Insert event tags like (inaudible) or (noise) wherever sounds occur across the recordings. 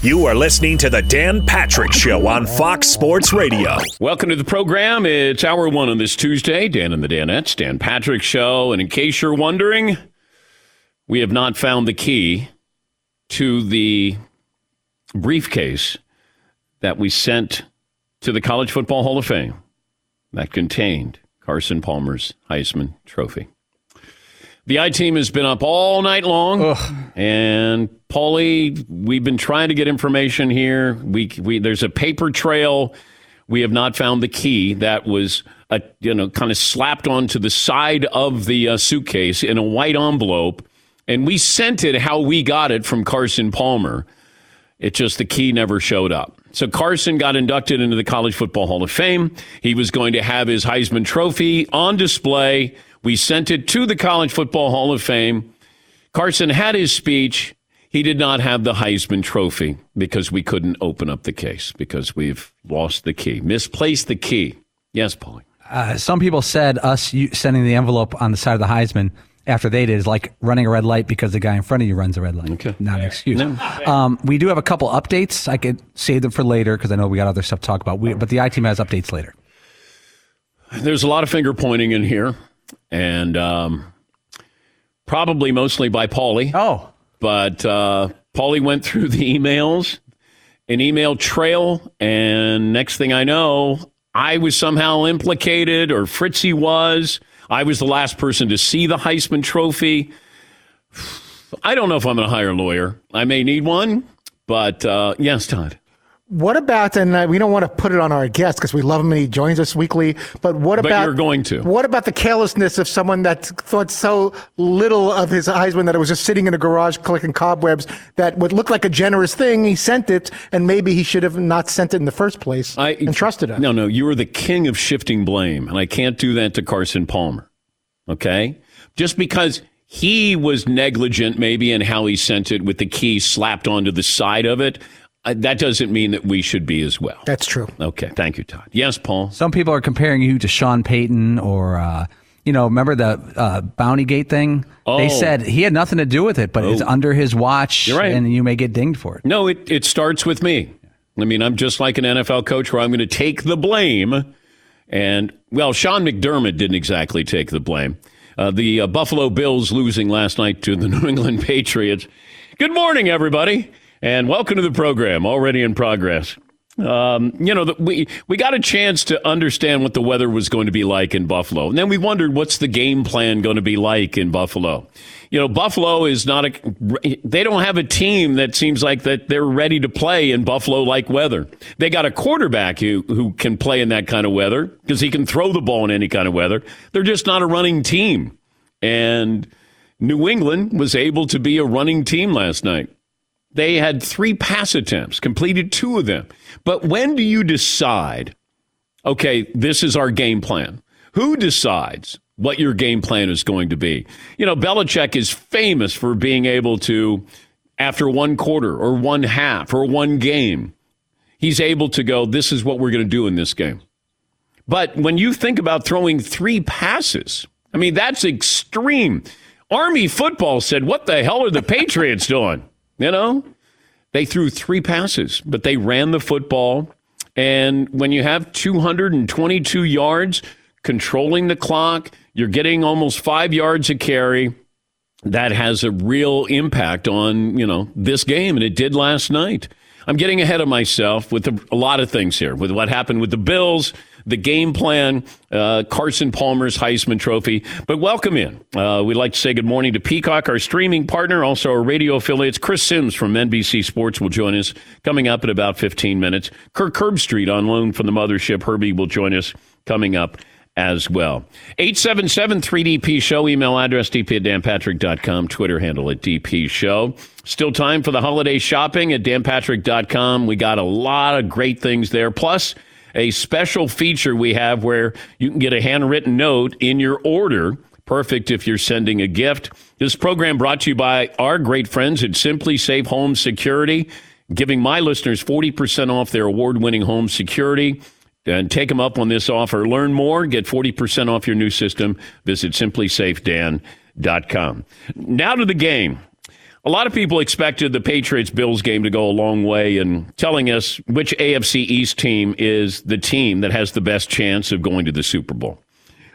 You are listening to the Dan Patrick Show on Fox Sports Radio. Welcome to the program. It's hour one on this Tuesday. Dan and the Danettes, Dan Patrick Show. And in case you're wondering, we have not found the key to the briefcase that we sent to the College Football Hall of Fame that contained Carson Palmer's Heisman Trophy. The I team has been up all night long, Ugh. and Paulie, we've been trying to get information here. We, we there's a paper trail. We have not found the key that was a, you know kind of slapped onto the side of the uh, suitcase in a white envelope, and we sent it how we got it from Carson Palmer. It just the key never showed up. So Carson got inducted into the College Football Hall of Fame. He was going to have his Heisman Trophy on display we sent it to the College Football Hall of Fame. Carson had his speech. He did not have the Heisman Trophy because we couldn't open up the case because we've lost the key, misplaced the key. Yes, Paulie. Uh, some people said us sending the envelope on the side of the Heisman after they did is like running a red light because the guy in front of you runs a red light. Okay. Not an excuse. No. Um, we do have a couple updates. I could save them for later because I know we got other stuff to talk about. We, but the I team has updates later. There's a lot of finger pointing in here and um, probably mostly by Paulie. Oh, but uh, Paulie went through the emails, an email trail, and next thing I know, I was somehow implicated, or Fritzy was. I was the last person to see the Heisman Trophy. I don't know if I'm going to hire a lawyer. I may need one, but uh, yes, Todd. What about, and uh, we don't want to put it on our guest because we love him and he joins us weekly, but what but about. you're going to. What about the carelessness of someone that thought so little of his Heisman that it was just sitting in a garage collecting cobwebs that would look like a generous thing? He sent it, and maybe he should have not sent it in the first place I, and trusted us. No, no, you are the king of shifting blame, and I can't do that to Carson Palmer. Okay? Just because he was negligent maybe in how he sent it with the key slapped onto the side of it uh, that doesn't mean that we should be as well. That's true. Okay. Thank you, Todd. Yes, Paul. Some people are comparing you to Sean Payton or, uh, you know, remember the uh, Bounty Gate thing? Oh. They said he had nothing to do with it, but oh. it's under his watch, right. and you may get dinged for it. No, it, it starts with me. I mean, I'm just like an NFL coach where I'm going to take the blame. And, well, Sean McDermott didn't exactly take the blame. Uh, the uh, Buffalo Bills losing last night to the (laughs) New England Patriots. Good morning, everybody and welcome to the program. Already in progress. Um, you know, the, we we got a chance to understand what the weather was going to be like in Buffalo, and then we wondered what's the game plan going to be like in Buffalo. You know, Buffalo is not a. They don't have a team that seems like that they're ready to play in Buffalo like weather. They got a quarterback who who can play in that kind of weather because he can throw the ball in any kind of weather. They're just not a running team, and New England was able to be a running team last night. They had three pass attempts, completed two of them. But when do you decide, okay, this is our game plan? Who decides what your game plan is going to be? You know, Belichick is famous for being able to, after one quarter or one half or one game, he's able to go, this is what we're going to do in this game. But when you think about throwing three passes, I mean, that's extreme. Army football said, what the hell are the Patriots doing? You know, they threw three passes, but they ran the football. And when you have 222 yards, controlling the clock, you're getting almost five yards a carry. That has a real impact on, you know, this game, and it did last night. I'm getting ahead of myself with a, a lot of things here, with what happened with the Bills, the game plan, uh, Carson Palmer's Heisman Trophy. But welcome in. Uh, we'd like to say good morning to Peacock, our streaming partner, also our radio affiliates. Chris Simms from NBC Sports will join us coming up in about 15 minutes. Kirk Herbstreit on loan from the mothership. Herbie will join us coming up as well. 877 3DP Show, email address dp at danpatrick.com, Twitter handle at DP Show. Still time for the holiday shopping at danpatrick.com. We got a lot of great things there. Plus, a special feature we have where you can get a handwritten note in your order. Perfect if you're sending a gift. This program brought to you by our great friends at SimpliSafe Home Security, giving my listeners 40% off their award winning home security. And take them up on this offer. Learn more, get 40% off your new system. Visit simplysafedan.com. Now to the game. A lot of people expected the Patriots Bills game to go a long way in telling us which AFC East team is the team that has the best chance of going to the Super Bowl.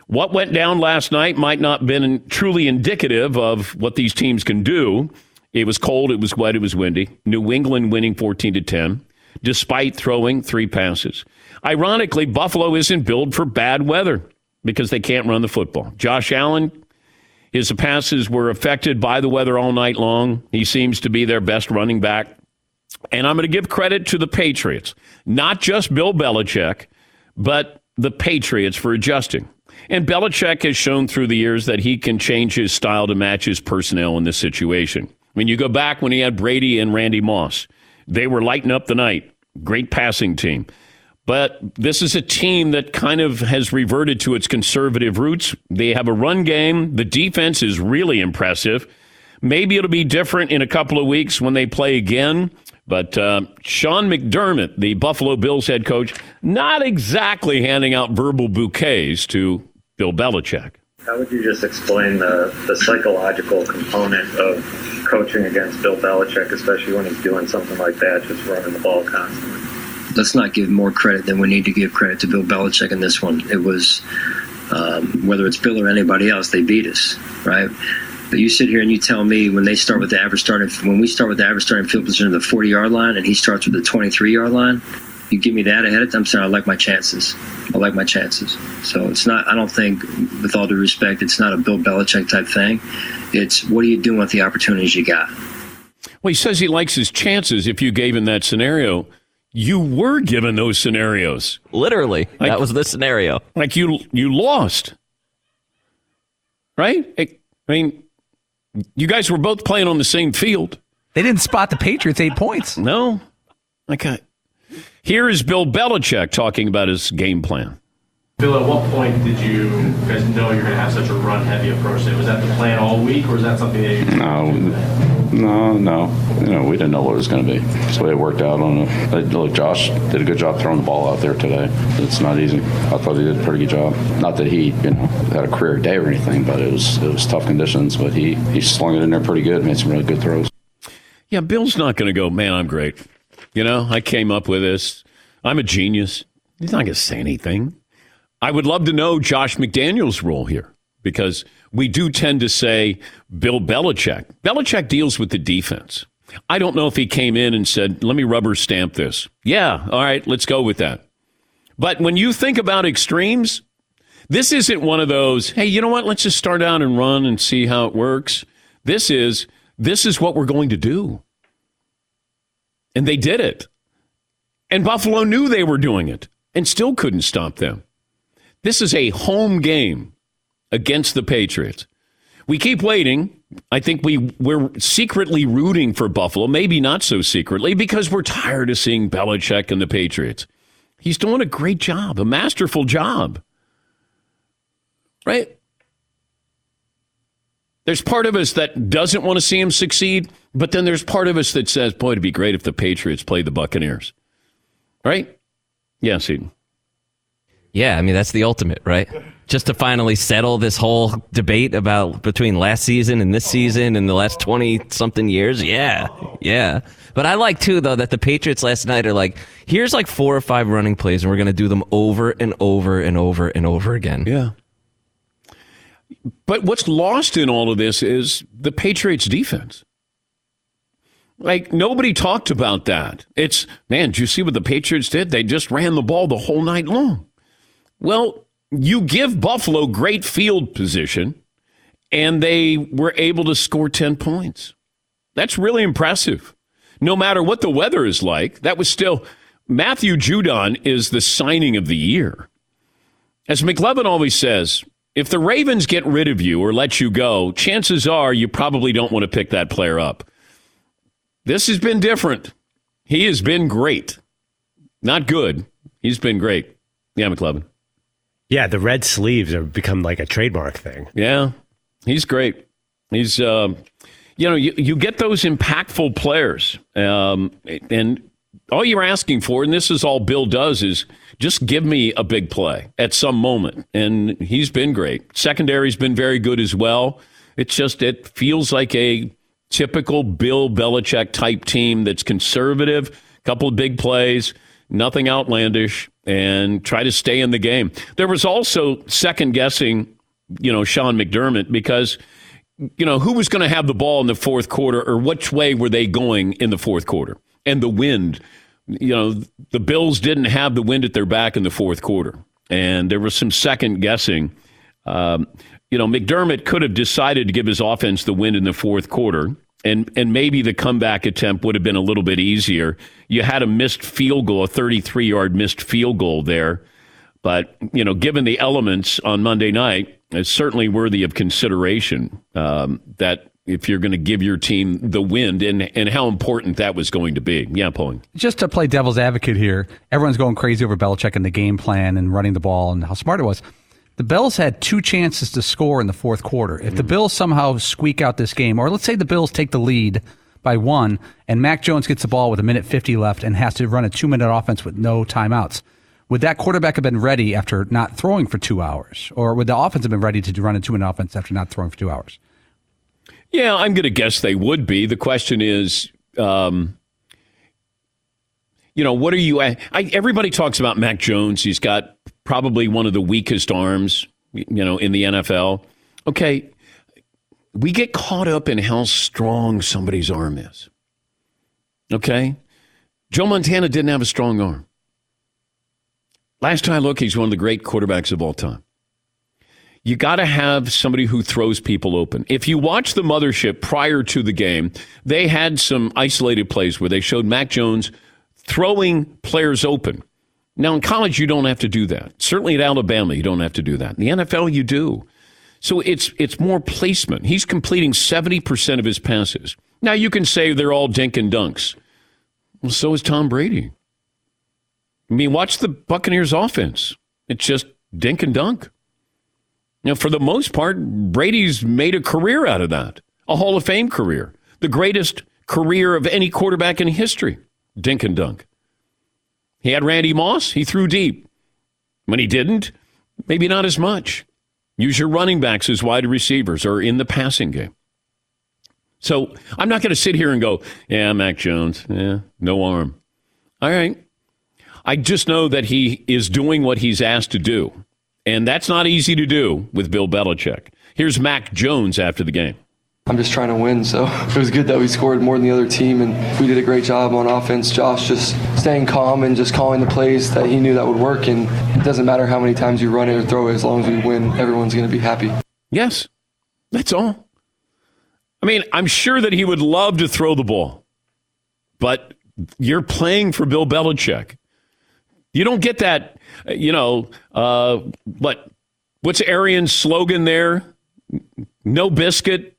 What went down last night might not have been truly indicative of what these teams can do. It was cold, it was wet, it was windy. New England winning 14 to 10 despite throwing three passes. Ironically, Buffalo isn't built for bad weather because they can't run the football. Josh Allen his passes were affected by the weather all night long. He seems to be their best running back. And I'm going to give credit to the Patriots, not just Bill Belichick, but the Patriots for adjusting. And Belichick has shown through the years that he can change his style to match his personnel in this situation. I mean, you go back when he had Brady and Randy Moss, they were lighting up the night. Great passing team. But this is a team that kind of has reverted to its conservative roots. They have a run game. The defense is really impressive. Maybe it'll be different in a couple of weeks when they play again. But uh, Sean McDermott, the Buffalo Bills head coach, not exactly handing out verbal bouquets to Bill Belichick. How would you just explain the, the psychological component of coaching against Bill Belichick, especially when he's doing something like that, just running the ball constantly? Let's not give more credit than we need to give credit to Bill Belichick in this one. It was um, whether it's Bill or anybody else, they beat us, right? But you sit here and you tell me when they start with the average starting, when we start with the average starting field position of the 40 yard line, and he starts with the 23 yard line, you give me that ahead of time. Sorry, I like my chances. I like my chances. So it's not. I don't think, with all due respect, it's not a Bill Belichick type thing. It's what are you doing with the opportunities you got. Well, he says he likes his chances. If you gave him that scenario, you were given those scenarios. Literally, like, that was the scenario. Like you, you lost, right? I mean, you guys were both playing on the same field. They didn't spot the Patriots eight points. No. Okay. Uh, here is Bill Belichick talking about his game plan. Bill, at what point did you guys know you're going to have such a run heavy approach? Was that the plan all week, or is that something that you? No, no, no. You know, we didn't know what it was going to be. Way it worked out. On a, look, Josh did a good job throwing the ball out there today. It's not easy. I thought he did a pretty good job. Not that he, you know, had a career day or anything, but it was it was tough conditions. But he he slung it in there pretty good. Made some really good throws. Yeah, Bill's not going to go. Man, I'm great. You know, I came up with this. I'm a genius. He's not going to say anything. I would love to know Josh McDaniels' role here because we do tend to say Bill Belichick. Belichick deals with the defense. I don't know if he came in and said, let me rubber stamp this. Yeah, all right, let's go with that. But when you think about extremes, this isn't one of those, hey, you know what, let's just start out and run and see how it works. This is this is what we're going to do. And they did it. And Buffalo knew they were doing it and still couldn't stop them. This is a home game against the Patriots. We keep waiting. I think we we're secretly rooting for Buffalo, maybe not so secretly, because we're tired of seeing Belichick and the Patriots. He's doing a great job, a masterful job. Right? There's part of us that doesn't want to see him succeed, but then there's part of us that says, boy, it'd be great if the Patriots played the Buccaneers. Right? Yes, Eden. Yeah, I mean that's the ultimate, right? Just to finally settle this whole debate about between last season and this season and the last 20 something years. Yeah. Yeah. But I like too though that the Patriots last night are like, here's like four or five running plays and we're going to do them over and over and over and over again. Yeah. But what's lost in all of this is the Patriots defense. Like nobody talked about that. It's man, do you see what the Patriots did? They just ran the ball the whole night long. Well, you give Buffalo great field position, and they were able to score 10 points. That's really impressive. No matter what the weather is like, that was still. Matthew Judon is the signing of the year. As McLovin always says, if the Ravens get rid of you or let you go, chances are you probably don't want to pick that player up. This has been different. He has been great. Not good. He's been great. Yeah, McLovin. Yeah, the red sleeves have become like a trademark thing. Yeah, he's great. He's, um, you know, you, you get those impactful players, um, and all you're asking for, and this is all Bill does, is just give me a big play at some moment. And he's been great. Secondary's been very good as well. It's just, it feels like a typical Bill Belichick type team that's conservative, couple of big plays, nothing outlandish, and try to stay in the game. There was also second guessing, you know, Sean McDermott because you know, who was going to have the ball in the fourth quarter or which way were they going in the fourth quarter? And the wind, you know, the Bills didn't have the wind at their back in the fourth quarter. And there was some second guessing. Um, you know, McDermott could have decided to give his offense the wind in the fourth quarter, and and maybe the comeback attempt would have been a little bit easier. You had a missed field goal, a 33 yard missed field goal there, but you know, given the elements on Monday night, it's certainly worthy of consideration. Um, that if you're going to give your team the wind and, and how important that was going to be. Yeah, pulling. Just to play devil's advocate here, everyone's going crazy over Belichick and the game plan and running the ball and how smart it was. The Bills had two chances to score in the fourth quarter. If the Bills somehow squeak out this game, or let's say the Bills take the lead by one, and Mac Jones gets the ball with a minute 50 left and has to run a two minute offense with no timeouts, would that quarterback have been ready after not throwing for two hours? Or would the offense have been ready to run a two minute offense after not throwing for two hours? Yeah, I'm going to guess they would be. The question is, um, you know, what are you? I, everybody talks about Mac Jones. He's got probably one of the weakest arms, you know, in the NFL. Okay, we get caught up in how strong somebody's arm is. Okay, Joe Montana didn't have a strong arm. Last time I looked, he's one of the great quarterbacks of all time. You got to have somebody who throws people open. If you watch the mothership prior to the game, they had some isolated plays where they showed Mac Jones throwing players open. Now, in college, you don't have to do that. Certainly at Alabama, you don't have to do that. In the NFL, you do. So it's it's more placement. He's completing 70% of his passes. Now, you can say they're all dink and dunks. Well, so is Tom Brady. I mean, watch the Buccaneers offense. It's just dink and dunk. Now, for the most part, Brady's made a career out of that, a Hall of Fame career, the greatest career of any quarterback in history. Dink and dunk. He had Randy Moss. He threw deep. When he didn't, maybe not as much. Use your running backs as wide receivers or in the passing game. So I'm not going to sit here and go, yeah, Mac Jones, yeah, no arm. All right. I just know that he is doing what he's asked to do. And that's not easy to do with Bill Belichick. Here's Mac Jones after the game. I'm just trying to win, so (laughs) it was good that we scored more than the other team, and we did a great job on offense. Josh just staying calm and just calling the plays that he knew that would work, and it doesn't matter how many times you run it or throw it, as long as we win, everyone's going to be happy. Yes, that's all. I mean, I'm sure that he would love to throw the ball, but you're playing for Bill Belichick. You don't get that, you know, uh, what, what's Arians' slogan there? No biscuit,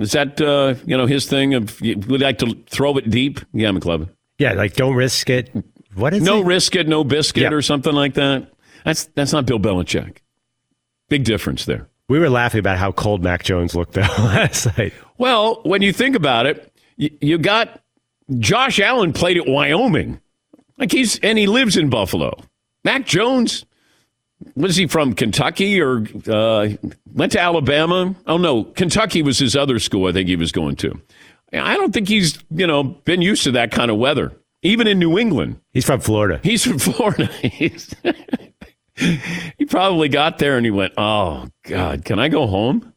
is that uh, you know his thing of would like to throw it deep? Yeah, McLovin. Yeah, like don't risk it. What is no it? risk it, no biscuit, yeah. or something like that. That's that's not Bill Belichick. Big difference there. We were laughing about how cold Mac Jones looked though (laughs) last night. Well, when you think about it, you, you got Josh Allen played at Wyoming, like he's and he lives in Buffalo. Mac Jones was he from Kentucky or uh, went to Alabama? Oh no, Kentucky was his other school. I think he was going to. I don't think he's you know been used to that kind of weather, even in New England. He's from Florida. He's from (laughs) Florida. He's, he probably got there and he went, "Oh God, can I go home?"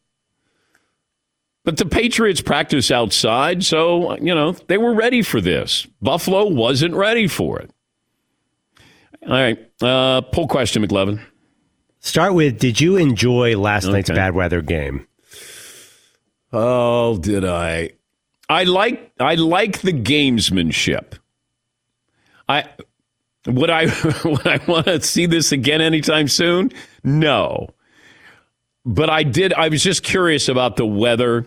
But the Patriots practice outside, so you know they were ready for this. Buffalo wasn't ready for it. All right, uh, poll question, McLovin. Start with Did you enjoy last okay. night's bad weather game? Oh, did I? I like I like the gamesmanship. I would I (laughs) would I want to see this again anytime soon? No. But I did I was just curious about the weather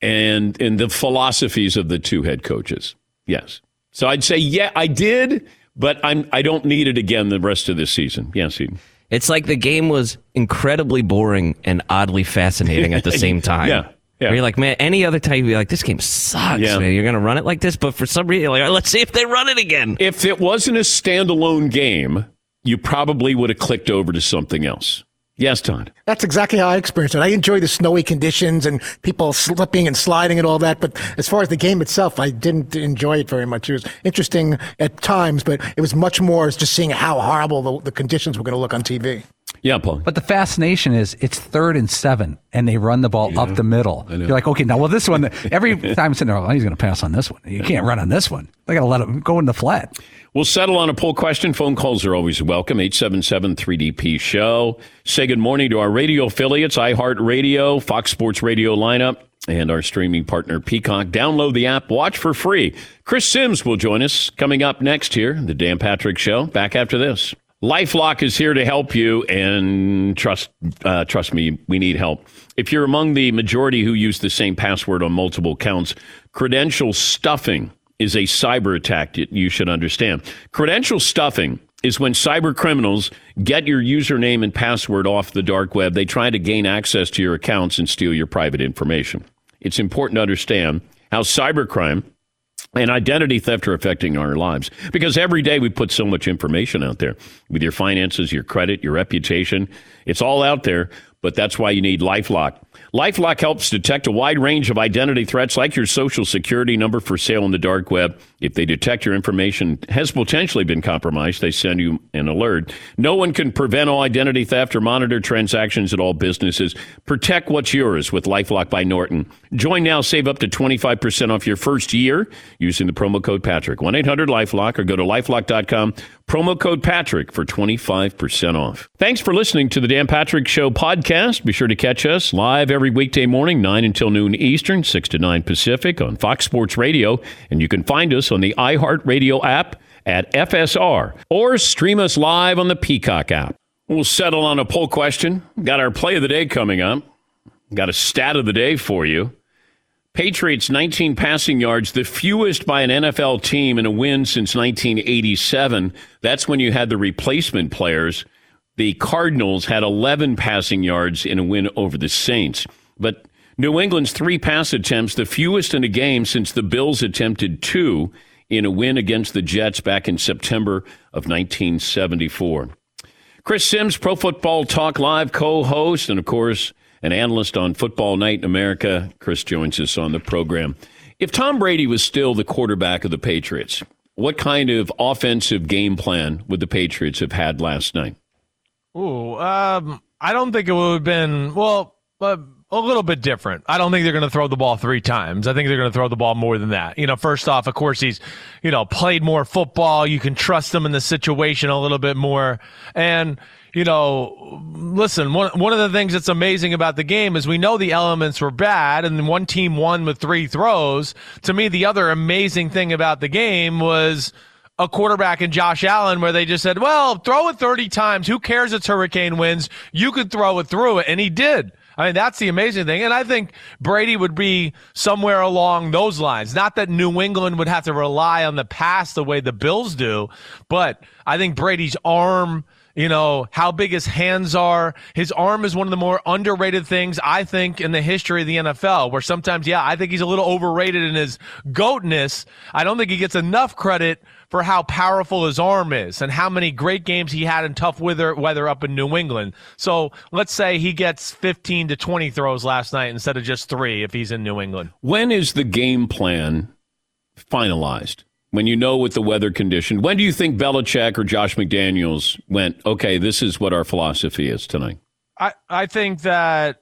and and the philosophies of the two head coaches. Yes. So I'd say yeah, I did, but I'm I don't need it again the rest of this season. Yes, Eden. It's like the game was incredibly boring and oddly fascinating at the (laughs) same time. yeah. Yeah. Where you're like, man, any other time you'd be like, this game sucks, yeah. man. You're going to run it like this. But for some reason, like, let's see if they run it again. If it wasn't a standalone game, you probably would have clicked over to something else. Yes, Todd. That's exactly how I experienced it. I enjoy the snowy conditions and people slipping and sliding and all that. But as far as the game itself, I didn't enjoy it very much. It was interesting at times, but it was much more just seeing how horrible the, the conditions were going to look on TV. Yeah, Paul. But the fascination is it's third and seven, and they run the ball yeah, up the middle. You're like, okay, now well, this one every time sitting there, oh, he's going to pass on this one. You can't run on this one. They got to let him go in the flat. We'll settle on a poll question. Phone calls are always welcome. 877 3DP Show. Say good morning to our radio affiliates, iHeartRadio, Fox Sports Radio lineup, and our streaming partner, Peacock. Download the app, watch for free. Chris Simms will join us coming up next here, The Dan Patrick Show. Back after this. LifeLock is here to help you, and trust uh, trust me, we need help. If you're among the majority who use the same password on multiple accounts, credential stuffing is a cyber attack you should understand. Credential stuffing is when cyber criminals get your username and password off the dark web. They try to gain access to your accounts and steal your private information. It's important to understand how cybercrime and identity theft are affecting our lives because every day we put so much information out there with your finances, your credit, your reputation. It's all out there, but that's why you need Lifelock. Lifelock helps detect a wide range of identity threats like your social security number for sale in the dark web. If they detect your information has potentially been compromised, they send you an alert. No one can prevent all identity theft or monitor transactions at all businesses. Protect what's yours with Lifelock by Norton. Join now, save up to 25% off your first year using the promo code Patrick. 1 800 Lifelock or go to lifelock.com. Promo code Patrick for 25% off. Thanks for listening to the Dan Patrick Show podcast. Be sure to catch us live every weekday morning, 9 until noon Eastern, 6 to 9 Pacific on Fox Sports Radio. And you can find us on the iHeartRadio app at FSR or stream us live on the Peacock app. We'll settle on a poll question. Got our play of the day coming up. Got a stat of the day for you. Patriots 19 passing yards, the fewest by an NFL team in a win since 1987. That's when you had the replacement players. The Cardinals had 11 passing yards in a win over the Saints. But New England's three pass attempts, the fewest in a game since the Bills attempted two in a win against the Jets back in September of 1974. Chris Simms, Pro Football Talk Live co host, and of course, an analyst on Football Night in America. Chris joins us on the program. If Tom Brady was still the quarterback of the Patriots, what kind of offensive game plan would the Patriots have had last night? Ooh, um, I don't think it would have been well. Uh, a little bit different. I don't think they're going to throw the ball three times. I think they're going to throw the ball more than that. You know, first off, of course, he's, you know, played more football. You can trust him in the situation a little bit more. And, you know, listen, one, one of the things that's amazing about the game is we know the elements were bad and one team won with three throws. To me, the other amazing thing about the game was a quarterback in Josh Allen where they just said, well, throw it 30 times. Who cares? It's hurricane winds. You could throw it through it. And he did. I mean, that's the amazing thing. And I think Brady would be somewhere along those lines. Not that New England would have to rely on the pass the way the Bills do, but I think Brady's arm you know, how big his hands are. His arm is one of the more underrated things, I think, in the history of the NFL, where sometimes, yeah, I think he's a little overrated in his goatness. I don't think he gets enough credit for how powerful his arm is and how many great games he had in tough weather, weather up in New England. So let's say he gets 15 to 20 throws last night instead of just three if he's in New England. When is the game plan finalized? when you know what the weather condition, when do you think Belichick or Josh McDaniels went, okay, this is what our philosophy is tonight? I, I think that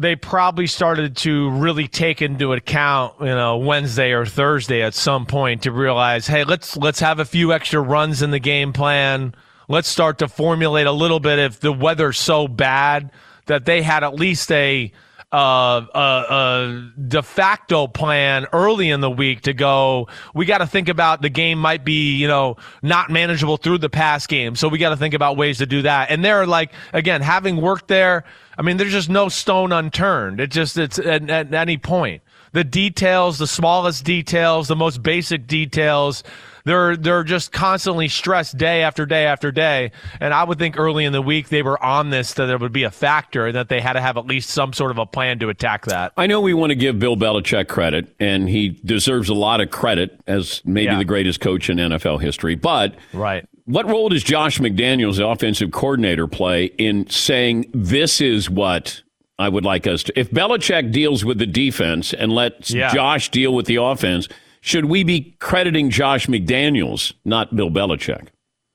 they probably started to really take into account, you know, Wednesday or Thursday at some point to realize, hey, let's let's have a few extra runs in the game plan. Let's start to formulate a little bit if the weather's so bad that they had at least a uh, a, de facto plan early in the week to go. We got to think about the game might be you know not manageable through the pass game, so we got to think about ways to do that. And they're like again, having worked there, I mean, there's just no stone unturned. It just it's at, at any point. the details, the smallest details, the most basic details. They're they're just constantly stressed day after day after day. And I would think early in the week they were on this that there would be a factor and that they had to have at least some sort of a plan to attack that. I know we want to give Bill Belichick credit, and he deserves a lot of credit as maybe Yeah. the greatest coach in NFL history. But Right. What role does Josh McDaniels, the offensive coordinator, play in saying this is what I would like us to? If Belichick deals with the defense and lets Yeah. Josh deal with the offense, should we be crediting Josh McDaniels, not Bill Belichick?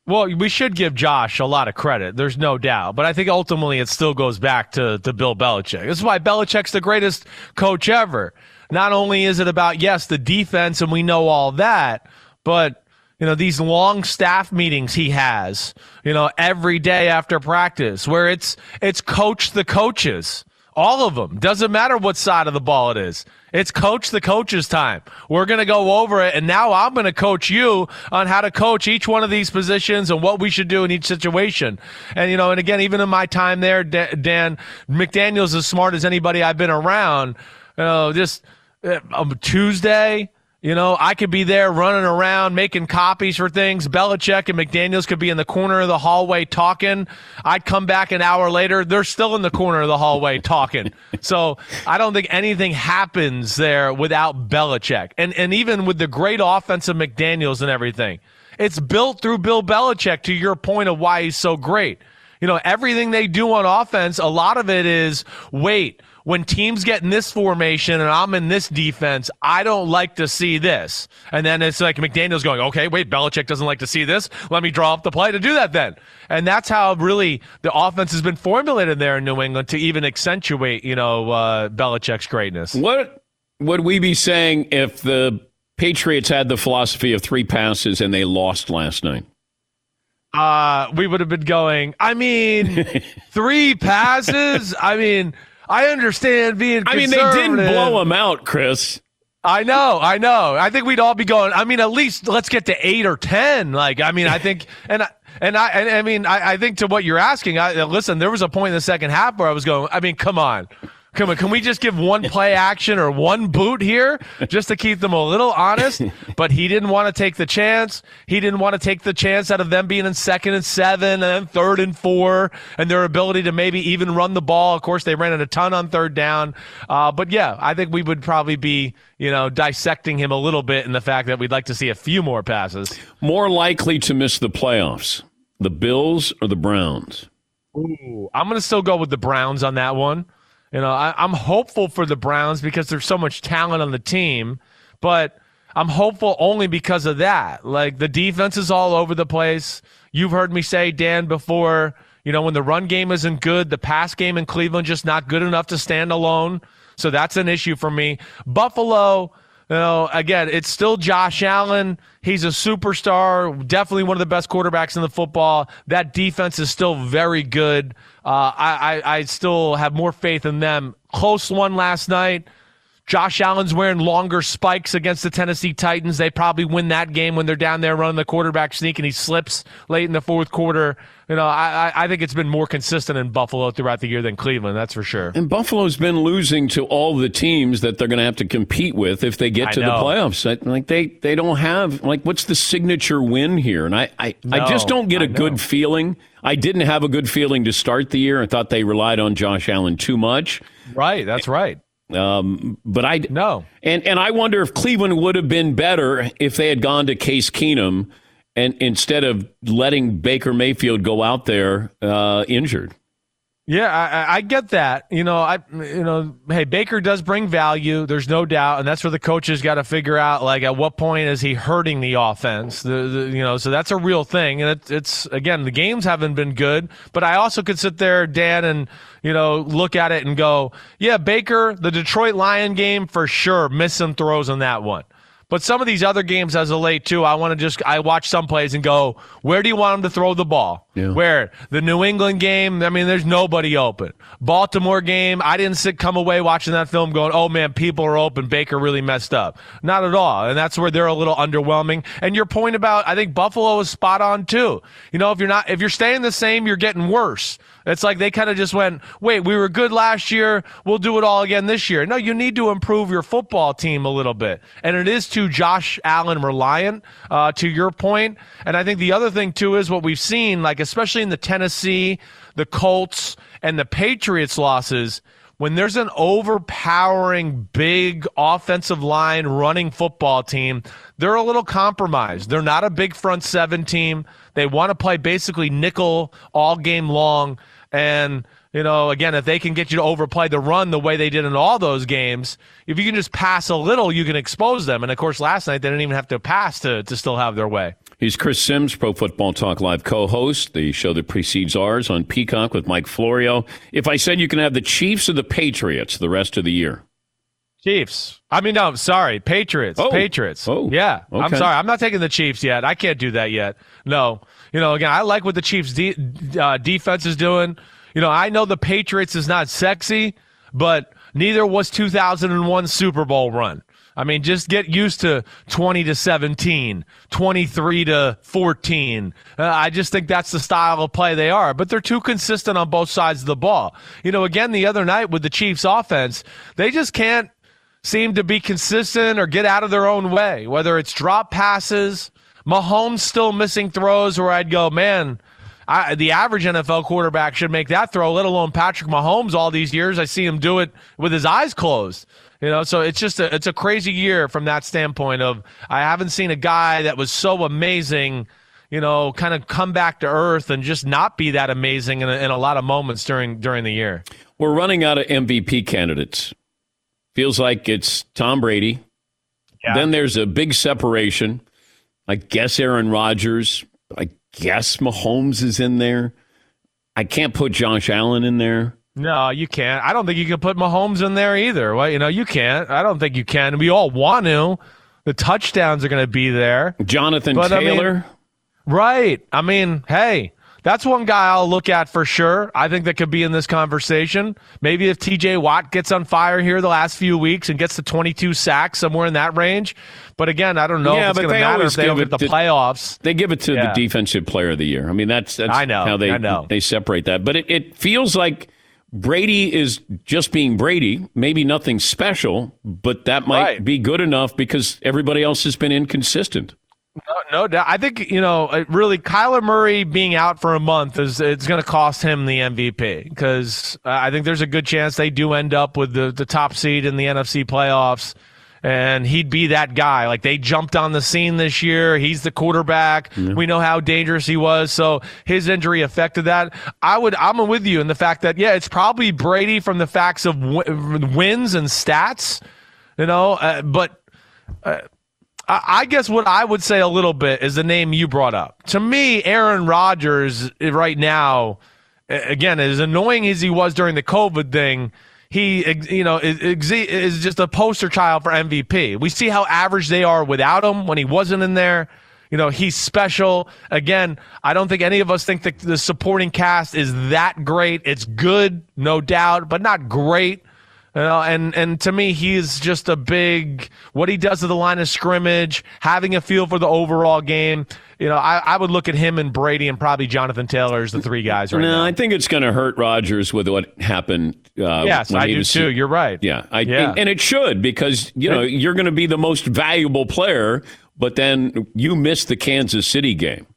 Well, we should give Josh a lot of credit. There's no doubt. But I think ultimately it still goes back to, to Bill Belichick. This is why Belichick's the greatest coach ever. Not only is it about, yes, the defense, and we know all that, but you know these long staff meetings he has you know every day after practice where it's it's coach the coaches. All of them doesn't matter what side of the ball it is. It's coach the coaches time. We're going to go over it and now i'm going to coach you on how to coach each one of these positions and what we should do in each situation. And you know and again even in my time there dan mcdaniel's as smart as anybody i've been around. You know just uh, um, tuesday you know, I could be there running around making copies for things. Belichick and McDaniels could be in the corner of the hallway talking. I'd come back an hour later. They're still in the corner of the hallway talking. (laughs) so I don't think anything happens there without Belichick. And, and even with the great offense of McDaniels and everything, it's built through Bill Belichick to your point of why he's so great. You know, everything they do on offense, a lot of it is wait, when teams get in this formation and I'm in this defense, I don't like to see this. And then it's like McDaniel's going, okay, wait, Belichick doesn't like to see this. Let me draw up the play to do that then. And that's how really the offense has been formulated there in New England to even accentuate, you know, uh, Belichick's greatness. What would we be saying if the Patriots had the philosophy of three passes and they lost last night? uh, we would have been going. I mean, (laughs) three passes. I mean, I understand being. I mean, they didn't blow them out, Chris. I know, I know. I think we'd all be going. I mean, at least let's get to eight or ten. Like, I mean, I think, (laughs) and I, and I, and I mean, I, I think to what you're asking. I listen. There was a point in the second half where I was going. I mean, come on. Come on, can we just give one play action or one boot here just to keep them a little honest? (laughs) But he didn't want to take the chance. He didn't want to take the chance out of them being in second and seven and then third and four and their ability to maybe even run the ball. Of course, they ran it a ton on third down. Uh, but yeah, I think we would probably be, you know, dissecting him a little bit in the fact that we'd like to see a few more passes. More likely to miss the playoffs, the Bills or the Browns? Ooh, I'm going to still go with the Browns on that one. You know, I, I'm hopeful for the Browns because there's so much talent on the team, but I'm hopeful only because of that. Like the defense is all over the place. You've heard me say, Dan, before, you know, when the run game isn't good, the pass game in Cleveland just not good enough to stand alone. So that's an issue for me. Buffalo, you know, again, it's still Josh Allen. He's a superstar, definitely one of the best quarterbacks in the football. That defense is still very good. Uh, I, I, I still have more faith in them. Close one last night. Josh Allen's wearing longer spikes against the Tennessee Titans. They probably win that game when they're down there running the quarterback sneak and he slips late in the fourth quarter. You know, I, I think it's been more consistent in Buffalo throughout the year than Cleveland. That's for sure. And Buffalo's been losing to all the teams that they're going to have to compete with if they get to the playoffs. Like they, they don't have like what's the signature win here? And I, I, I just don't get a good feeling. I didn't have a good feeling to start the year. I thought they relied on Josh Allen too much. Right, that's right. Um, but I no, and and I wonder if Cleveland would have been better if they had gone to Case Keenum and instead of letting Baker Mayfield go out there uh, injured. Yeah, I, I- get that. You know, I you know, hey, Baker does bring value. There's no doubt, and that's where the coaches got to figure out, like, at what point is he hurting the offense? The, the you know, so that's a real thing, and it, it's again, the games haven't been good, but I also could sit there, Dan, and you know, look at it and go, yeah, Baker, the Detroit Lion game for sure, missed some throws on that one. But some of these other games as of late too, I want to just I watch some plays and go, where do you want them to throw the ball? Yeah. Where the New England game, I mean, there's nobody open. Baltimore game, I didn't sit come away watching that film going, oh man, people are open. Baker really messed up. Not at all, and that's where they're a little underwhelming. And your point about I think Buffalo is spot on too. You know, if you're not if you're staying the same, you're getting worse. It's like they kind of just went, wait, we were good last year. We'll do it all again this year. No, you need to improve your football team a little bit. And it is too Josh Allen reliant, uh, to your point. And I think the other thing, too, is what we've seen, like, especially in the Tennessee, the Colts, and the Patriots losses when there's an overpowering big offensive line running football team, they're a little compromised. They're not a big front seven team. They want to play basically nickel all game long. And, you know, again, if they can get you to overplay the run the way they did in all those games, if you can just pass a little, you can expose them. And of course, last night they didn't even have to pass to, to still have their way. He's Chris Simms, Pro Football Talk Live co-host, the show that precedes ours on Peacock with Mike Florio. If I said you can have the Chiefs or the Patriots the rest of the year, Chiefs. I mean, no, sorry, Patriots. Oh. Patriots. Oh. yeah. I'm sorry. I'm not taking the Chiefs yet. I can't do that yet. No. You know, again, I like what the Chiefs de- uh, defense is doing. You know, I know the Patriots is not sexy, but neither was 2001 Super Bowl run. I mean, just get used to 20 to 17, 23 to 14. Uh, I just think that's the style of play they are, but they're too consistent on both sides of the ball. You know, again, the other night with the Chiefs offense, they just can't seem to be consistent or get out of their own way, whether it's drop passes, Mahomes still missing throws where I'd go, man, I, the average NFL quarterback should make that throw, let alone Patrick Mahomes all these years. I see him do it with his eyes closed. You know, so it's just a, it's a crazy year from that standpoint of I haven't seen a guy that was so amazing, you know, kind of come back to earth and just not be that amazing in a, in a lot of moments during during the year. we're running out of MVP candidates. Feels like it's Tom Brady. Then there's a big separation. I guess Aaron Rodgers. I guess Mahomes is in there. I can't put Josh Allen in there. No, you can't. I don't think you can put Mahomes in there either. Well, you know, you can't. I don't think you can. We all want to. The touchdowns are going to be there. Jonathan But, I mean- Taylor. Right. I mean, hey, that's one guy I'll look at for sure. I think that could be in this conversation. Maybe if TJ Watt gets on fire here the last few weeks and gets to 22 sacks, somewhere in that range. But again, I don't know Yeah, if it's going to matter if they don't get the to- playoffs. They give it to Yeah. the defensive player of the year. I mean, that's, that's I know, how they I know. they separate that. But it, it feels like Brady is just being Brady. Maybe nothing special, but that might Right. be good enough because everybody else has been inconsistent. No, no doubt. I think you know, really, Kyler Murray being out for a month is it's going to cost him the MVP because uh, I think there's a good chance they do end up with the the top seed in the NFC playoffs, and he'd be that guy. Like they jumped on the scene this year. He's the quarterback. We know how dangerous he was, so his injury affected that. I would, I'm with you in the fact that yeah, it's probably Brady from the facts of w- wins and stats, you know, uh, but. I I guess what I would say a little bit is the name you brought up. To me, Aaron Rodgers right now, again, as annoying as he was during the COVID thing, he you know is, is just a poster child for MVP. We see how average they are without him when he wasn't in there. You know, he's special. Again, I don't think any of us think that the supporting cast is that great. It's good, no doubt, but not great. You know, and and to me, he's just a big what he does to the line of scrimmage, having a feel for the overall game. You know, I, I would look at him and Brady and probably Jonathan Taylor as the three guys right no, now. I think it's going to hurt Rodgers with what happened. Uh, Yes, when I he do was- too. You're right. Yeah, I, Yeah. And, and it should because you know you're going to be the most valuable player, but then you miss the Kansas City game.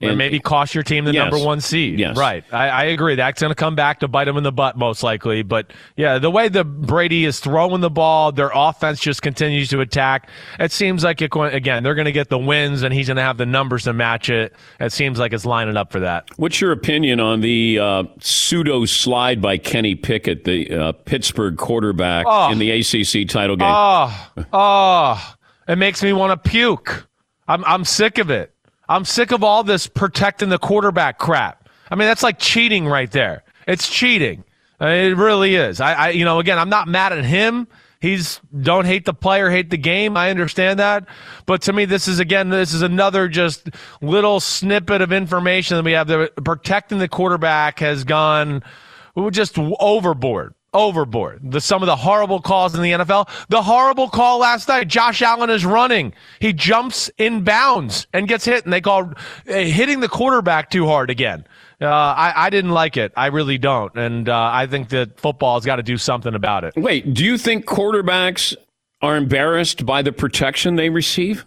And maybe cost your team the Yes. number one seed. Yes. Right. I, I agree. That's going to come back to bite them in the butt most likely. But yeah, the way the Brady is throwing the ball, their offense just continues to attack. It seems like it, again they're going to get the wins, and he's going to have the numbers to match it. It seems like it's lining up for that. What's your opinion on the uh, pseudo slide by Kenny Pickett, the uh, Pittsburgh quarterback Oh. in the ACC title game? Oh, oh, it makes me want to puke. I'm, I'm sick of it. I'm sick of all this protecting the quarterback crap. I mean, that's like cheating right there. It's cheating. It really is. I, I, you know, again, I'm not mad at him. He's don't hate the player, hate the game. I understand that. But to me, this is again, this is another just little snippet of information that we have. The protecting the quarterback has gone just overboard. Overboard. The, some of the horrible calls in the NFL. The horrible call last night. Josh Allen is running. He jumps in bounds and gets hit, and they call uh, hitting the quarterback too hard again. Uh, I, I didn't like it. I really don't. And uh, I think that football has got to do something about it. Wait, do you think quarterbacks are embarrassed by the protection they receive?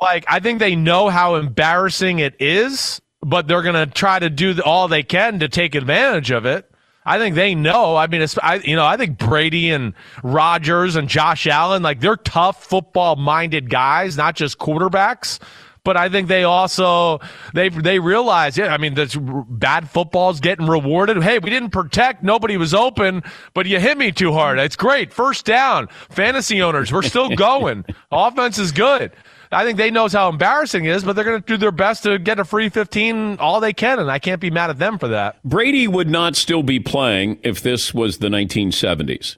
Like, I think they know how embarrassing it is, but they're going to try to do all they can to take advantage of it. I think they know. I mean, it's, I, you know, I think Brady and Rodgers and Josh Allen, like they're tough football minded guys, not just quarterbacks but I think they also they they realize, yeah, I mean, this bad football's getting rewarded. Hey, we didn't protect, nobody was open, but you hit me too hard. It's great, first down. Fantasy owners, we're still (laughs) going. Offense is good. I think they knows how embarrassing it is, but they're going to do their best to get a free 15 all they can, and I can't be mad at them for that. Brady would not still be playing if this was the 1970s.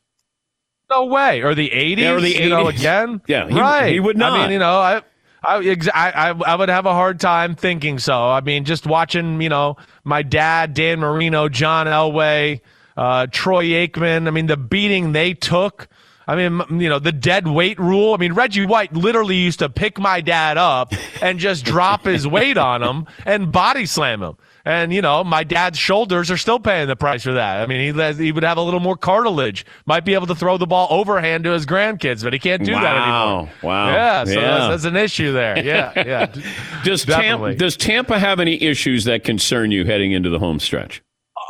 No way. Or the 80s. Yeah, or the 80s. You know, again. (laughs) Yeah, he, right. He would not. I mean, you know, I, I, I, I would have a hard time thinking so. I mean, just watching, you know, my dad, Dan Marino, John Elway, uh, Troy Aikman. I mean, the beating they took. I mean, you know, the dead weight rule. I mean, Reggie White literally used to pick my dad up and just drop his weight on him and body slam him. And, you know, my dad's shoulders are still paying the price for that. I mean, he, he would have a little more cartilage, might be able to throw the ball overhand to his grandkids, but he can't do wow. that anymore. Wow. Yeah. So yeah. That's, that's, an issue there. Yeah. (laughs) Yeah. does, Tampa, does Tampa have any issues that concern you heading into the home stretch?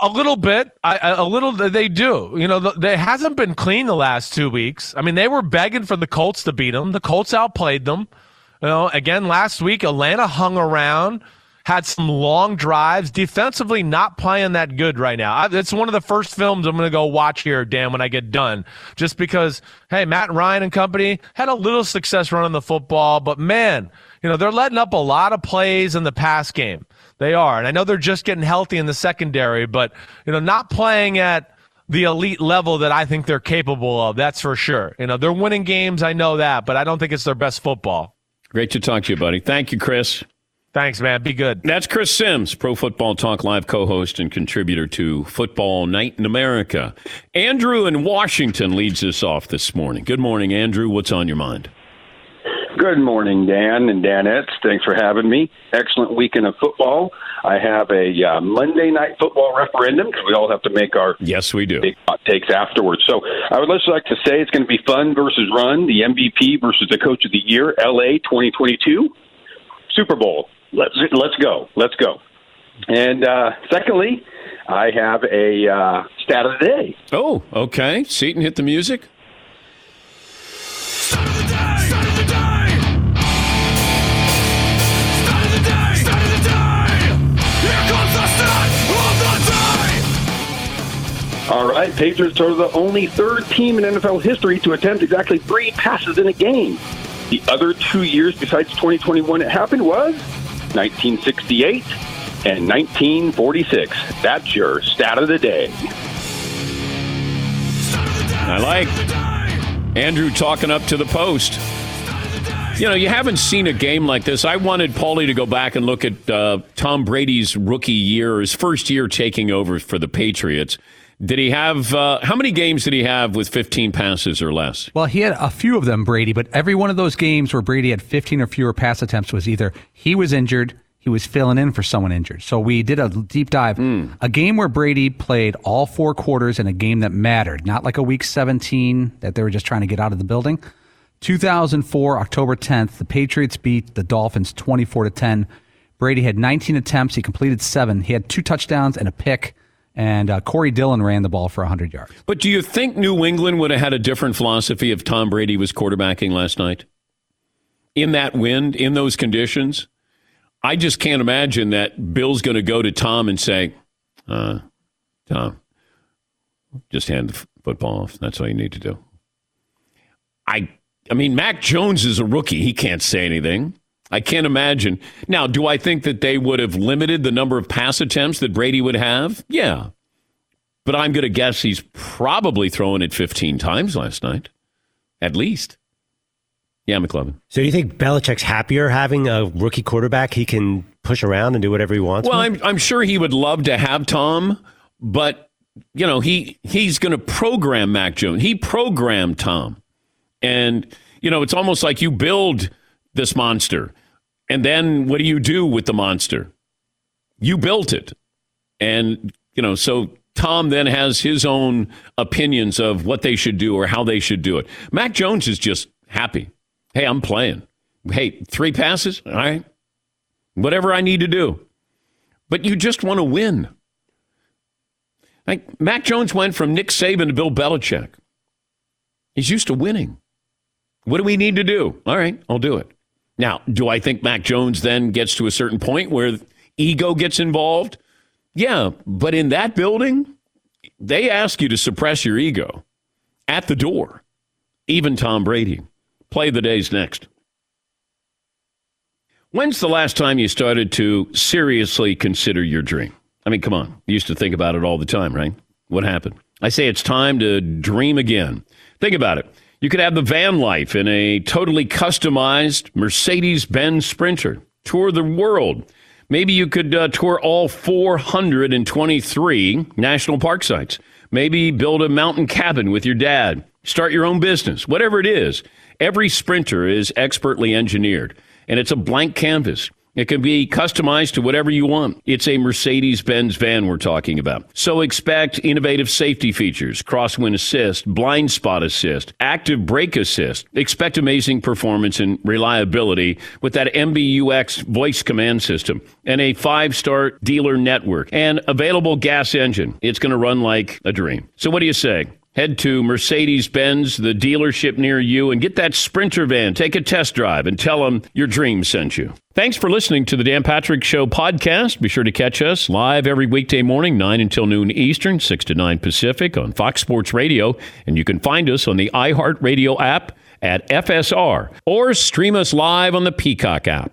A little bit, I, a little. They do. You know, they hasn't been clean the last two weeks. I mean, they were begging for the Colts to beat them. The Colts outplayed them. You know, again last week, Atlanta hung around had some long drives. Defensively, not playing that good right now. It's one of the first films I'm going to go watch here, Dan, when I get done. Just because, hey, Matt Ryan and company had a little success running the football, but man, you know, they're letting up a lot of plays in the pass game. They are. And I know they're just getting healthy in the secondary, but, you know, not playing at the elite level that I think they're capable of. That's for sure. You know, they're winning games. I know that, but I don't think it's their best football. Great to talk to you, buddy. Thank you, Chris. Thanks, man. Be good. That's Chris Simms, Pro Football Talk Live co host and contributor to Football Night in America. Andrew in Washington leads us off this morning. Good morning, Andrew. What's on your mind? Good morning, Dan and Danettes. Thanks for having me. Excellent weekend of football. I have a uh, Monday night football referendum because we all have to make our yes, we do big hot takes afterwards. So I would just like to say it's going to be fun versus run, the MVP versus the Coach of the Year, LA 2022, Super Bowl let's let's go, let's go. And uh, secondly, I have a uh, stat of the day. Oh, okay. Seton, hit the music. All right, Patriots are the only third team in NFL history to attempt exactly three passes in a game. The other two years besides 2021 it happened was 1968, and 1946. That's your stat of the day. I like Andrew talking up to the post. You know, you haven't seen a game like this. I wanted Paulie to go back and look at uh, Tom Brady's rookie year, his first year taking over for the Patriots. Did he have uh, how many games did he have with 15 passes or less? Well, he had a few of them, Brady, but every one of those games where Brady had 15 or fewer pass attempts was either he was injured, he was filling in for someone injured. So we did a deep dive. Mm. A game where Brady played all four quarters in a game that mattered, not like a week 17 that they were just trying to get out of the building. 2004, October 10th, the Patriots beat the Dolphins 24 to 10. Brady had 19 attempts. He completed seven. He had two touchdowns and a pick and uh, Corey Dillon ran the ball for 100 yards. But do you think New England would have had a different philosophy if Tom Brady was quarterbacking last night? In that wind, in those conditions? I just can't imagine that Bill's going to go to Tom and say, uh, Tom, just hand the football off. That's all you need to do. I, I mean, Mac Jones is a rookie. He can't say anything. I can't imagine. Now, do I think that they would have limited the number of pass attempts that Brady would have? Yeah. but I'm going to guess he's probably throwing it 15 times last night, at least. Yeah, McLovin. So do you think Belichick's happier having a rookie quarterback he can push around and do whatever he wants? Well, I'm, I'm sure he would love to have Tom, but you know he he's going to program Mac Jones. He programmed Tom, and you know it's almost like you build this monster, and then what do you do with the monster? You built it, and you know so Tom then has his own opinions of what they should do or how they should do it. Mac Jones is just happy. Hey, I'm playing. Hey, three passes? All right. Whatever I need to do. But you just want to win. Like Mac Jones went from Nick Saban to Bill Belichick. He's used to winning. What do we need to do? All right, I'll do it. Now, do I think Mac Jones then gets to a certain point where ego gets involved? Yeah, but in that building, they ask you to suppress your ego at the door. Even Tom Brady. Play the days next. When's the last time you started to seriously consider your dream? I mean, come on. You used to think about it all the time, right? What happened? I say it's time to dream again. Think about it. You could have the van life in a totally customized Mercedes Benz Sprinter, tour the world. Maybe you could uh, tour all 423 national park sites. Maybe build a mountain cabin with your dad. Start your own business. Whatever it is. Every sprinter is expertly engineered, and it's a blank canvas. It can be customized to whatever you want. It's a Mercedes Benz van we're talking about. So expect innovative safety features, crosswind assist, blind spot assist, active brake assist. Expect amazing performance and reliability with that MBUX voice command system and a five star dealer network and available gas engine. It's going to run like a dream. So, what do you say? Head to Mercedes Benz, the dealership near you, and get that Sprinter van. Take a test drive and tell them your dream sent you. Thanks for listening to the Dan Patrick Show podcast. Be sure to catch us live every weekday morning, 9 until noon Eastern, 6 to 9 Pacific on Fox Sports Radio. And you can find us on the iHeartRadio app at FSR or stream us live on the Peacock app.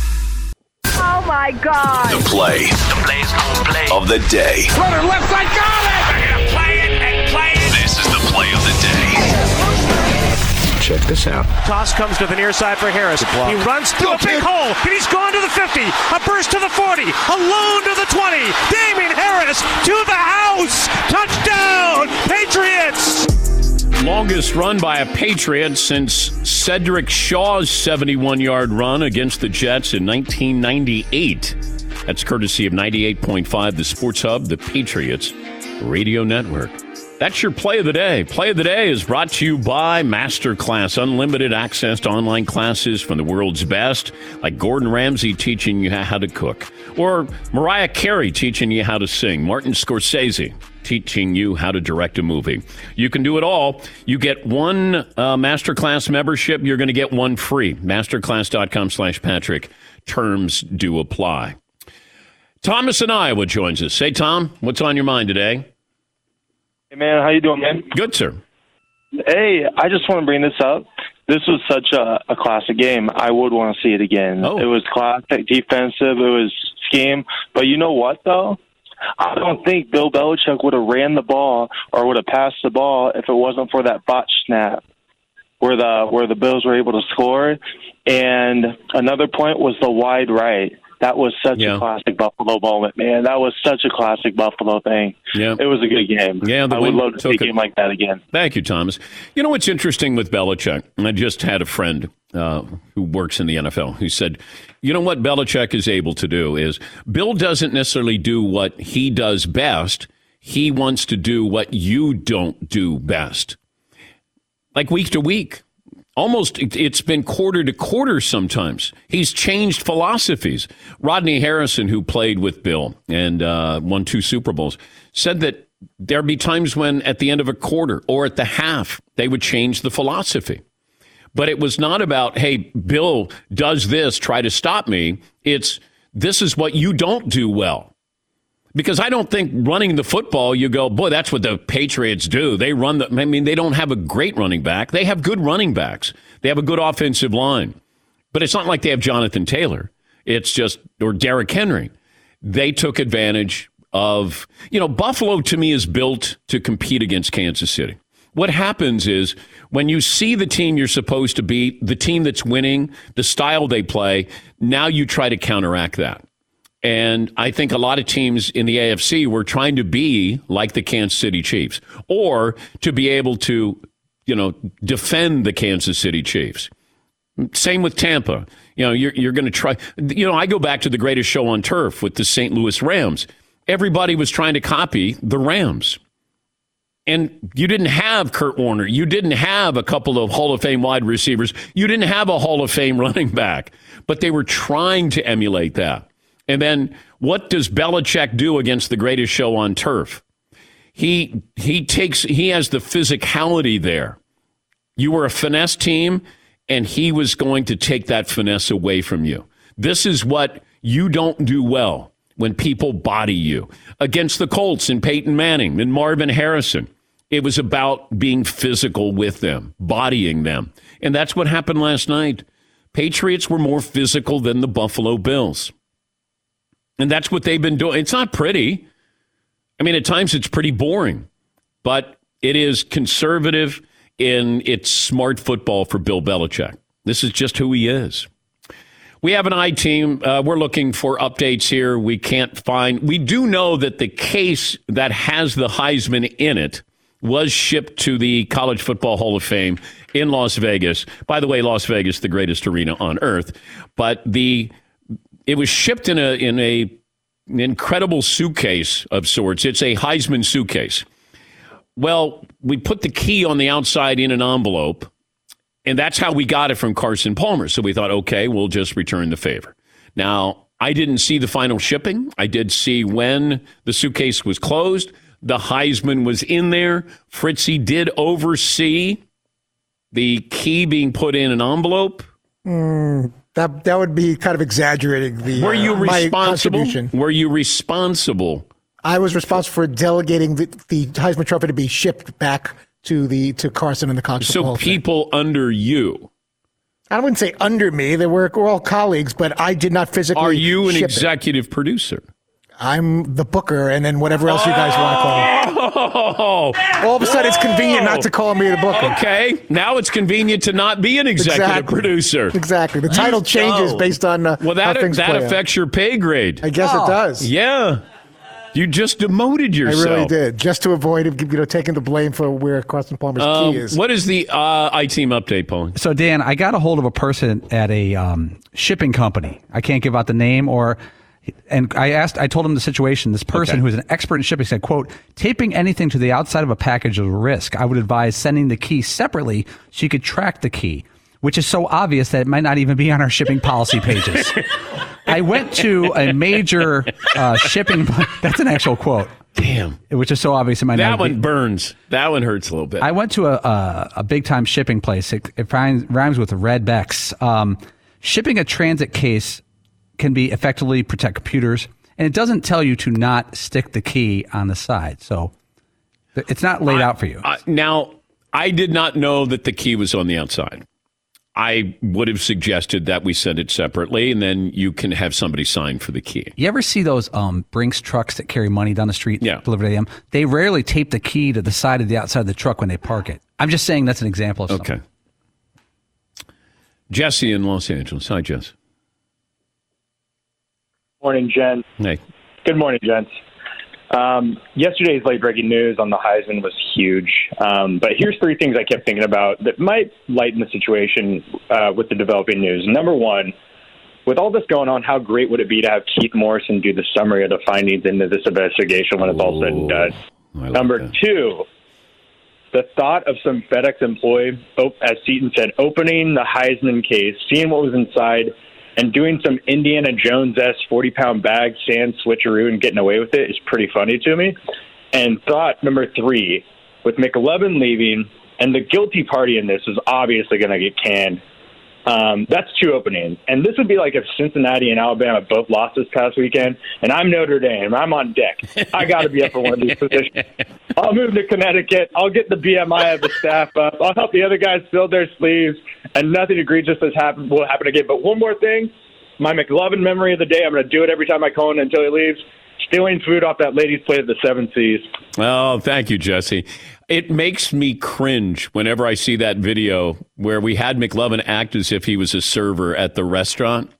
Oh my God. The play. The play's gonna play. Of the day. Runner left side, got it! They're gonna play it and play it. This is the play of the day. Check this out. Toss comes to the near side for Harris. He runs through a big hole, and he's gone to the 50. A burst to the 40. Alone to the 20. Damien Harris to the house. Touchdown, Patriots. Longest run by a Patriot since Cedric Shaw's 71 yard run against the Jets in 1998. That's courtesy of 98.5, the Sports Hub, the Patriots Radio Network. That's your play of the day. Play of the day is brought to you by Masterclass, unlimited access to online classes from the world's best, like Gordon Ramsay teaching you how to cook, or Mariah Carey teaching you how to sing, Martin Scorsese teaching you how to direct a movie. You can do it all. You get one uh, Masterclass membership, you're going to get one free. Masterclass.com slash Patrick. Terms do apply. Thomas in Iowa joins us. Say, Tom, what's on your mind today? Hey man, how you doing, man? Good, sir. Hey, I just want to bring this up. This was such a, a classic game. I would want to see it again. Oh. It was classic, defensive. It was scheme. But you know what, though? I don't think Bill Belichick would have ran the ball or would have passed the ball if it wasn't for that botch snap where the where the Bills were able to score. And another point was the wide right. That was such Yeah. a classic Buffalo moment, man. That was such a classic Buffalo thing. Yeah. It was a good game. Yeah, I would love to see a game like that again. Thank you, Thomas. You know what's interesting with Belichick? I just had a friend uh, who works in the NFL who said, you know what Belichick is able to do is Bill doesn't necessarily do what he does best. He wants to do what you don't do best. Like week to week. Almost it- it's been quarter to quarter sometimes. He's changed philosophies. Rodney Harrison, who played with Bill and uh, won two Super Bowls, said that there'd be times when at the end of a quarter or at the half, they would change the philosophy. But it was not about, hey, Bill does this, try to stop me. It's this is what you don't do well. Because I don't think running the football, you go, boy, that's what the Patriots do. They run the, I mean, they don't have a great running back. They have good running backs, they have a good offensive line. But it's not like they have Jonathan Taylor. It's just, or Derrick Henry. They took advantage of, you know, Buffalo to me is built to compete against Kansas City. What happens is when you see the team you're supposed to beat, the team that's winning, the style they play, now you try to counteract that. And I think a lot of teams in the AFC were trying to be like the Kansas City Chiefs or to be able to, you know, defend the Kansas City Chiefs. Same with Tampa. You know, you're, you're going to try. You know, I go back to the greatest show on turf with the St. Louis Rams. Everybody was trying to copy the Rams. And you didn't have Kurt Warner. You didn't have a couple of Hall of Fame wide receivers. You didn't have a Hall of Fame (laughs) running back. But they were trying to emulate that. And then what does Belichick do against the greatest show on turf? He he takes he has the physicality there. You were a finesse team, and he was going to take that finesse away from you. This is what you don't do well when people body you. Against the Colts and Peyton Manning and Marvin Harrison, it was about being physical with them, bodying them. And that's what happened last night. Patriots were more physical than the Buffalo Bills. And that's what they've been doing. It's not pretty. I mean, at times it's pretty boring, but it is conservative in its smart football for Bill Belichick. This is just who he is. We have an I team. Uh, we're looking for updates here. We can't find. We do know that the case that has the Heisman in it was shipped to the College Football Hall of Fame in Las Vegas. By the way, Las Vegas, the greatest arena on earth. But the it was shipped in a in a an incredible suitcase of sorts. It's a Heisman suitcase. Well, we put the key on the outside in an envelope, and that's how we got it from Carson Palmer. So we thought, okay, we'll just return the favor. Now, I didn't see the final shipping. I did see when the suitcase was closed. The Heisman was in there. Fritzy did oversee the key being put in an envelope. Mm, that that would be kind of exaggerating the. Were you uh, responsible? Were you responsible? I was responsible for delegating the, the Heisman Trophy to be shipped back to the to Carson and the College So people under you. I wouldn't say under me; they were we're all colleagues, but I did not physically. Are you an ship it. executive producer? I'm the booker, and then whatever else you guys want to call me. Oh, All of a sudden, it's convenient not to call me the booker. Okay, now it's convenient to not be an executive Exactly. producer. Exactly. The title changes Oh. based on uh, Well, that how things that play out. affects your pay grade. I guess it does. Yeah, you just demoted yourself. I really did, just to avoid you know taking the blame for where Carson Palmer's Um, key is. what is the uh, I team update, Paul? So Dan, I got a hold of a person at a um, shipping company. I can't give out the name or. And I asked, I told him the situation. This person Okay. who is an expert in shipping said, quote, taping anything to the outside of a package is a risk. I would advise sending the key separately so you could track the key, which is so obvious that it might not even be on our shipping policy pages. I went to a major uh, shipping, (laughs) that's an actual quote. Damn. Which is so obvious it might That be. one burns. That one hurts a little bit. I went to a a, a big time shipping place. It, it rhymes, rhymes with Red Bex. Um, shipping a transit case can be effectively protect computers, and it doesn't tell you to not stick the key on the side. So it's not laid out for you. Uh, now, I did not know that the key was on the outside. I would have suggested that we send it separately, and then you can have somebody sign for the key. You ever see those um, Brinks trucks that carry money down the street, Yeah. delivered to them? They rarely tape the key to the side of the outside of the truck when they park it. I'm just saying that's an example of something. Okay. Jesse in Los Angeles. Hi, Jess. Morning, Jen. Hey. Good morning, gents. Um, yesterday's late breaking news on the Heisman was huge. Um, but here's three things I kept thinking about that might lighten the situation uh, with the developing news. Number one, with all this going on, how great would it be to have Keith Morrison do the summary of the findings into this investigation when it's all said and done? Number two, the thought of some FedEx employee, as Seton said, opening the Heisman case, seeing what was inside, and doing some Indiana Jones s 40 pound bag sand switcheroo and getting away with it is pretty funny to me. And thought number three, with McLovin leaving, and the guilty party in this is obviously going to get canned. Um, that's two openings. And this would be like if Cincinnati and Alabama both lost this past weekend, and I'm Notre Dame. I'm on deck. I got to be up for one of these positions. (laughs) I'll move to Connecticut. I'll get the BMI of the staff up. I'll help the other guys fill their sleeves, and nothing egregious has happened will happen again. But one more thing, my McLovin memory of the day. I'm going to do it every time I call in until he leaves. Stealing food off that lady's plate at the Seven Seas. Oh, thank you, Jesse. It makes me cringe whenever I see that video where we had McLovin act as if he was a server at the restaurant.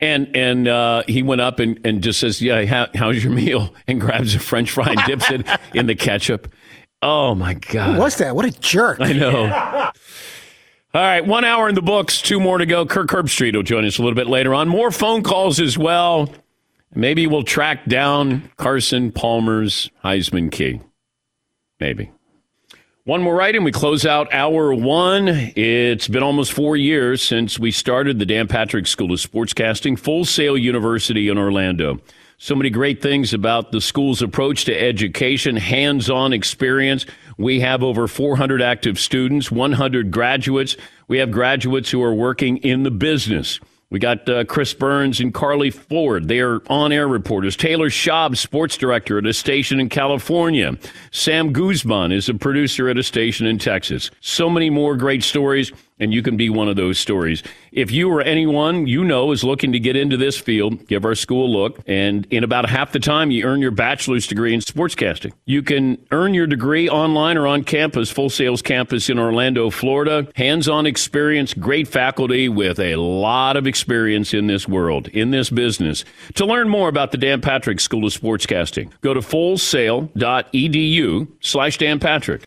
And and uh, he went up and, and just says, Yeah, how, how's your meal? (laughs) And grabs a french fry and dips it (laughs) in the ketchup. Oh, my God. Who was that? What a jerk. I know. (laughs) All right, one hour in the books, two more to go. Kirk Herbstreit will join us a little bit later on. More phone calls as well. Maybe we'll track down Carson Palmer's Heisman key. Maybe. One more item. We close out hour one. It's been almost four years since we started the Dan Patrick School of Sportscasting, Full Sail University in Orlando. So many great things about the school's approach to education, hands on experience. We have over 400 active students, 100 graduates. We have graduates who are working in the business. We got uh, Chris Burns and Carly Ford. They are on air reporters. Taylor Schaub, sports director at a station in California. Sam Guzman is a producer at a station in Texas. So many more great stories, and you can be one of those stories. If you or anyone you know is looking to get into this field, give our school a look. And in about half the time, you earn your bachelor's degree in sportscasting. You can earn your degree online or on campus, Full Sail's campus in Orlando, Florida. Hands on experience, great faculty with a lot of experience in this world, in this business. To learn more about the Dan Patrick School of Sportscasting, go to fullsail.edu slash Dan Patrick.